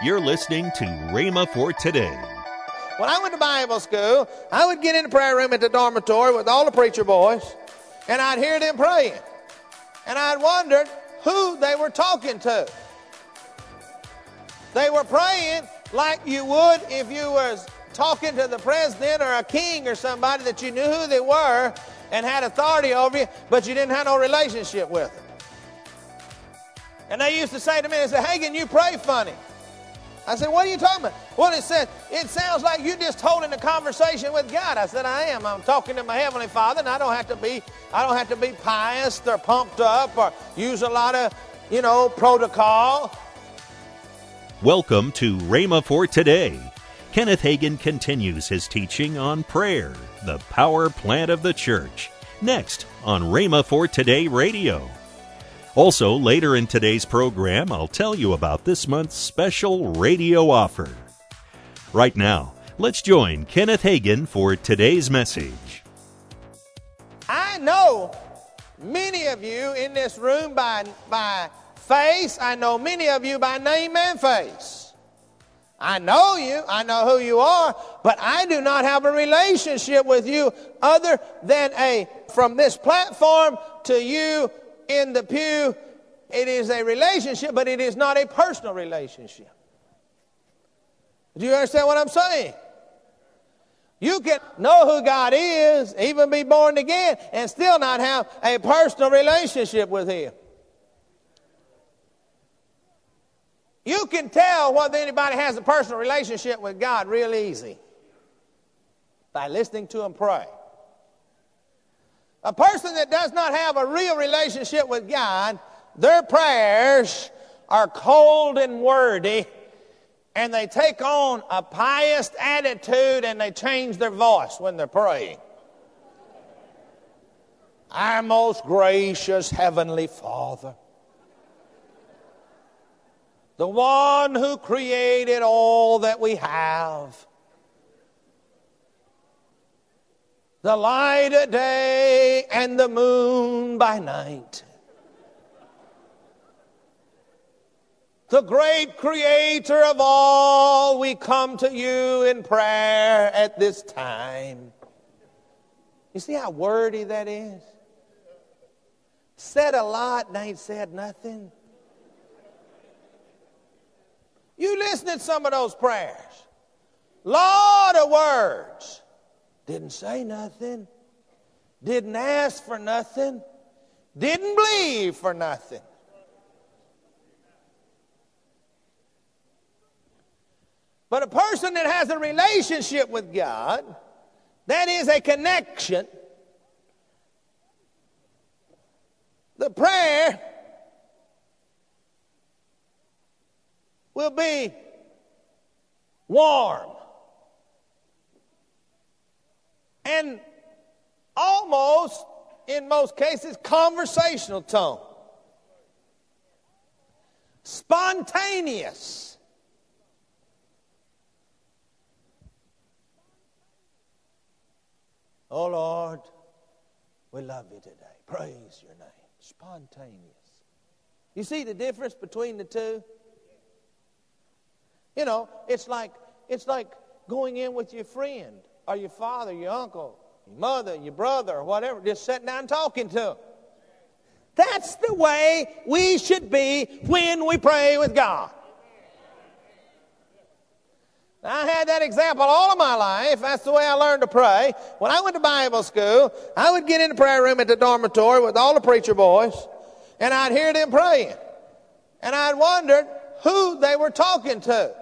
You're listening to Rhema for today. When I went to Bible school, I would get in the prayer room at the dormitory with all the preacher boys, and I'd hear them praying. And I'd wondered who they were talking to. They were praying like you would if you was talking to the president or a king or somebody that you knew who they were and had authority over you, but you didn't have no relationship with them. And they used to say to me, they said, Hagin, you pray funny. I said, what are you talking about? Well, it said, it sounds like you're just holding a conversation with God. I said, I am. I'm talking to my Heavenly Father, and I don't have to be, I don't have to be pious or pumped up or use a lot of, you know, protocol. Welcome to Rhema for today. Kenneth Hagin continues his teaching on prayer, the power plant of the church. Next on Rhema for Today Radio. Also, later in today's program, I'll tell you about this month's special radio offer. Right now, let's join Kenneth Hagin for today's message. I know many of you in this room by, by face. I know many of you by name and face. I know you, I know who you are, but I do not have a relationship with you other than a from this platform to you in the pew. It is a relationship, but it is not a personal relationship. Do you understand what I'm saying? You can know who God is, even be born again, and still not have a personal relationship with Him. You can tell whether anybody has a personal relationship with God real easy by listening to Him pray. A person that does not have a real relationship with God, their prayers are cold and wordy, and they take on a pious attitude and they change their voice when they're praying. Our most gracious Heavenly Father the one who created all that we have. The light at day and the moon by night. The great creator of all, we come to you in prayer at this time. You see how wordy that is? Said a lot and ain't said nothing. You listen to some of those prayers. Lot of words. Didn't say nothing. Didn't ask for nothing. Didn't believe for nothing. But a person that has a relationship with God, that is a connection. The prayer will be warm and almost, in most cases, conversational tone. Spontaneous. Oh Lord, we love you today. Praise your name. Spontaneous. You see the difference between the two? You know, it's like it's like going in with your friend or your father, your uncle, your mother, your brother, or whatever, just sitting down talking to them. That's the way we should be when we pray with God. I had that example all of my life. That's the way I learned to pray. When I went to Bible school, I would get in the prayer room at the dormitory with all the preacher boys, and I'd hear them praying. And I'd wondered who they were talking to.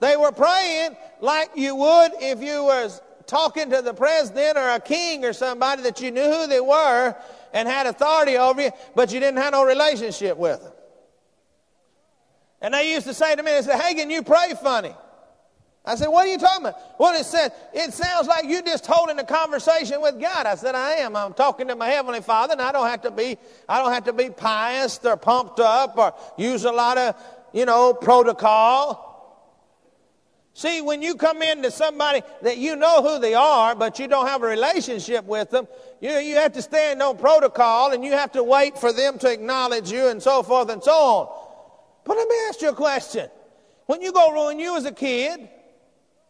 They were praying like you would if you was talking to the president or a king or somebody that you knew who they were and had authority over you, but you didn't have no relationship with them. And they used to say to me, they said, Hagin, you pray funny. I said, what are you talking about? Well, it said, it sounds like you're just holding a conversation with God. I said, I am. I'm talking to my Heavenly Father, and I don't have to be, I don't have to be pious or pumped up or use a lot of, you know, protocol. See, when you come into somebody that you know who they are, but you don't have a relationship with them, you, you have to stand on protocol and you have to wait for them to acknowledge you and so forth and so on. But let me ask you a question. When you go, when you as a kid,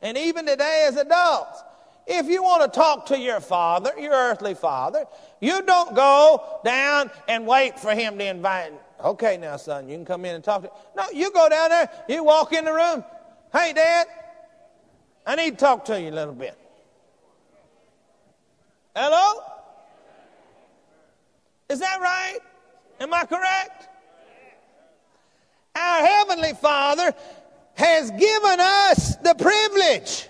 and even today as adults, if you want to talk to your father, your earthly father, you don't go down and wait for him to invite. Okay, now, son, you can come in and talk to. No, you go down there. You walk in the room. Hey, Dad, I need to talk to you a little bit. Hello? Is that right? Am I correct? Our Heavenly Father has given us the privilege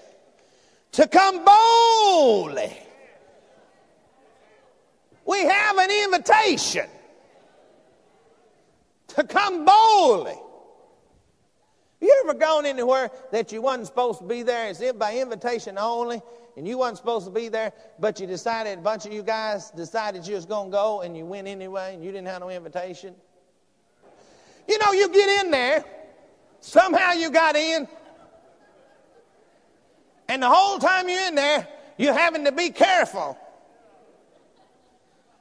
to come boldly. We have an invitation to come boldly. You ever gone anywhere that you wasn't supposed to be there? It's by invitation only, and you wasn't supposed to be there, but you decided, a bunch of you guys decided you was going to go, and you went anyway, and you didn't have no invitation? You know, you get in there, Somehow you got in. And the whole time you're in there, you're having to be careful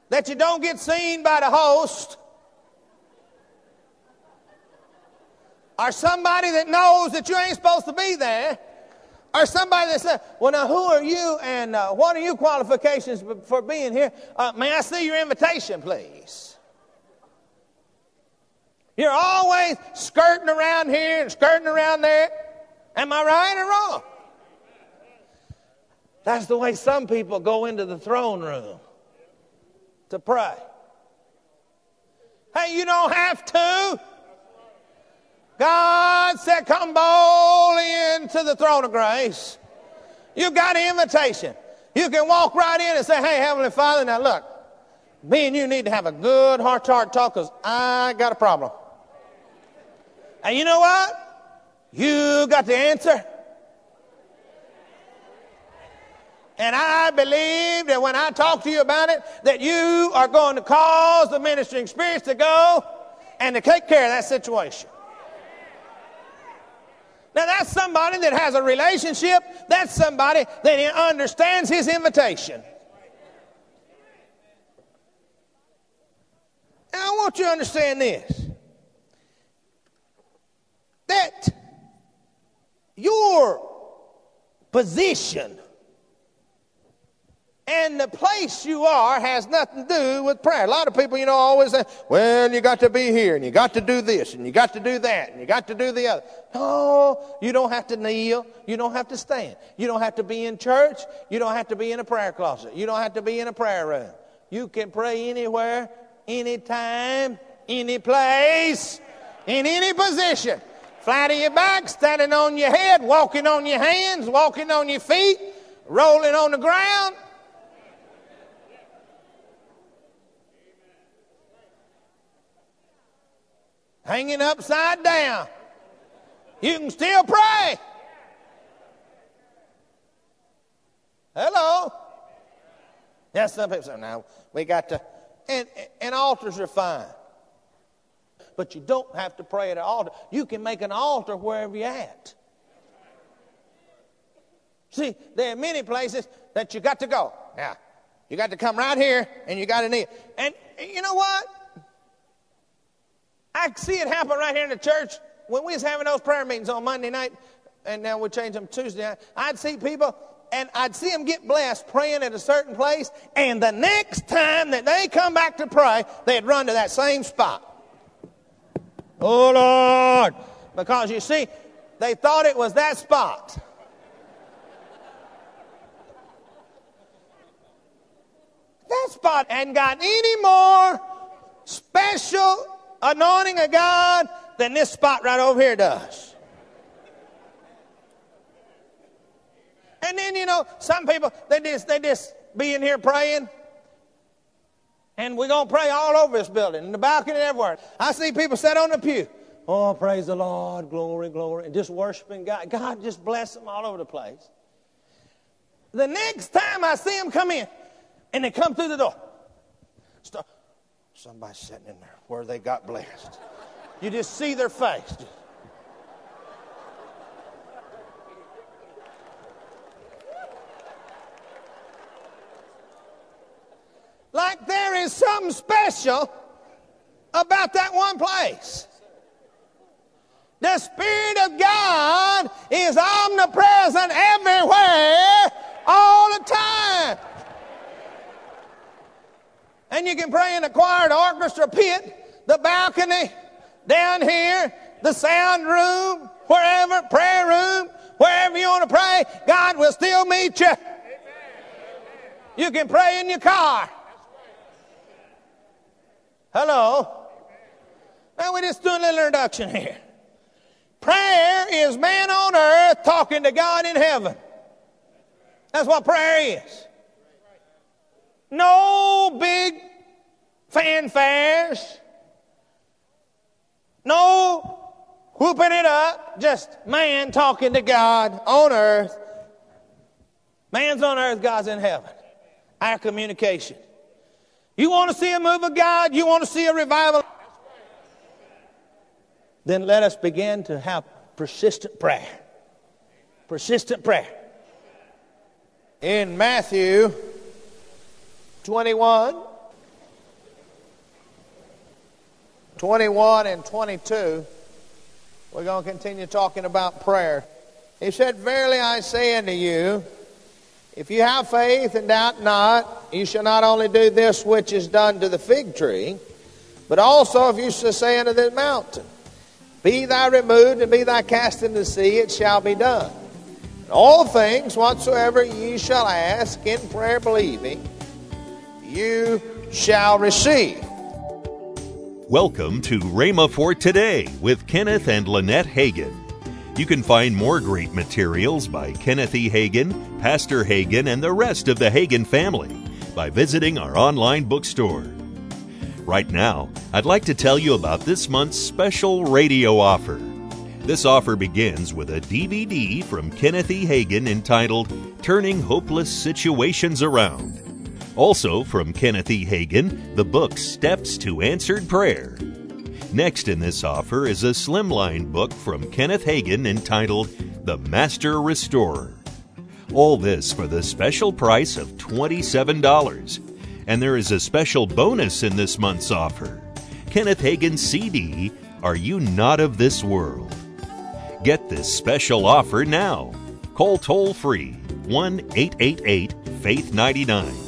that you don't get seen by the host or somebody that knows that you ain't supposed to be there or somebody that says, Well, now, who are you and uh, what are your qualifications for being here? Uh, may I see your invitation, please? You're always skirting around here and skirting around there. Am I right or wrong? That's the way some people go into the throne room to pray. Hey, you don't have to. God said, Come boldly into the throne of grace. You've got an invitation. You can walk right in and say, Hey, Heavenly Father, now look, me and you need to have a good heart to heart talk because I got a problem. And you know what? You got the answer. And I believe that when I talk to you about it, that you are going to cause the ministering spirits to go and to take care of that situation. Now, that's somebody that has a relationship. That's somebody that understands his invitation. And I want you to understand this that your position and the place you are has nothing to do with prayer. A lot of people, you know, always say, well, you got to be here and you got to do this and you got to do that and you got to do the other. No, you don't have to kneel. You don't have to stand. You don't have to be in church. You don't have to be in a prayer closet. You don't have to be in a prayer room. You can pray anywhere, anytime, any place, in any position flat on your back, standing on your head, walking on your hands, walking on your feet, rolling on the ground. Hanging upside down. You can still pray. Hello. Yes, some people say, now we got to, and, and altars are fine but you don't have to pray at an altar. You can make an altar wherever you're at. See, there are many places that you got to go. Now, you got to come right here and you got to kneel. And you know what? I see it happen right here in the church. When we was having those prayer meetings on Monday night, and now we change them Tuesday night, I'd see people and I'd see them get blessed praying at a certain place, and the next time that they come back to pray, they'd run to that same spot. Oh, Lord. Because you see, they thought it was that spot. That spot hadn't got any more special anointing of God than this spot right over here does. And then, you know, some people, they just, they just be in here praying and we're going to pray all over this building, in the balcony and everywhere. I see people sit on the pew. Oh, praise the Lord, glory, glory, and just worshiping God. God just bless them all over the place. The next time I see them come in, and they come through the door, start, somebody sitting in there where they got blessed. You just see their face. like there is something special about that one place. The Spirit of God is omnipresent everywhere, all the time. And you can pray in the choir, the orchestra pit, the balcony, down here, the sound room, wherever, prayer room, wherever you want to pray, God will still meet you. You can pray in your car. Hello. Now we just do a little introduction here. Prayer is man on earth talking to God in heaven. That's what prayer is. No big fanfares. No whooping it up. Just man talking to God on earth. Man's on earth, God's in heaven. Our communication. You want to see a move of God? You want to see a revival? Then let us begin to have persistent prayer. Persistent prayer. In Matthew 21, 21 and 22, we're going to continue talking about prayer. He said, Verily I say unto you, if you have faith and doubt not, you shall not only do this which is done to the fig tree, but also if you shall say unto this mountain, Be thou removed and be thou cast into the sea, it shall be done. And all things whatsoever ye shall ask in prayer believing, you shall receive. Welcome to Rhema for Today with Kenneth and Lynette Hagin. You can find more great materials by Kenneth E. Hagin, Pastor Hagin, and the rest of the Hagin family by visiting our online bookstore. Right now, I'd like to tell you about this month's special radio offer. This offer begins with a DVD from Kenneth E. Hagin entitled Turning Hopeless Situations Around. Also from Kenneth E. Hagin, the book Steps to Answered Prayer. Next in this offer is a slimline book from Kenneth Hagin entitled The Master Restorer. All this for the special price of $27. And there is a special bonus in this month's offer Kenneth Hagin CD Are You Not of This World? Get this special offer now. Call toll free 1 888 Faith 99.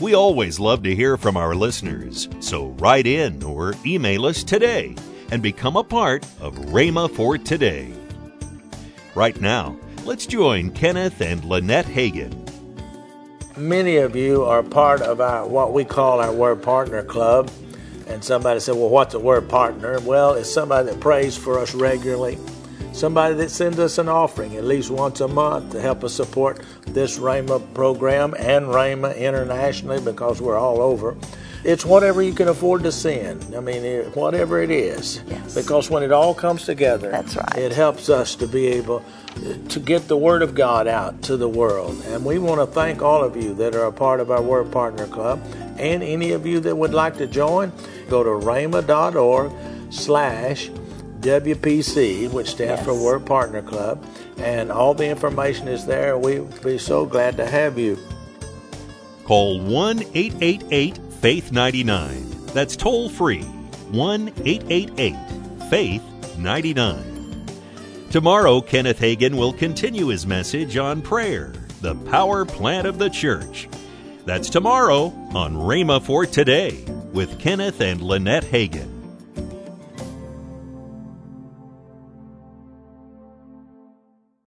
We always love to hear from our listeners, so write in or email us today and become a part of Rhema for Today. Right now, let's join Kenneth and Lynette Hagin. Many of you are part of our what we call our Word Partner Club. And somebody said, Well, what's a Word Partner? Well, it's somebody that prays for us regularly, somebody that sends us an offering at least once a month to help us support this Rhema program and Rhema internationally because we're all over. It's whatever you can afford to send. I mean, it, whatever it is. Yes. Because when it all comes together, That's right. it helps us to be able to get the Word of God out to the world. And we want to thank all of you that are a part of our Word Partner Club. And any of you that would like to join, go to rhema.org slash WPC, which stands for Yes. Word Partner Club. And all the information is there. We'd be so glad to have you. Call 1 888 Faith 99. That's toll free 1 888 Faith 99. Tomorrow, Kenneth Hagin will continue his message on prayer, the power plant of the church. That's tomorrow on Rhema for Today with Kenneth and Lynette Hagin.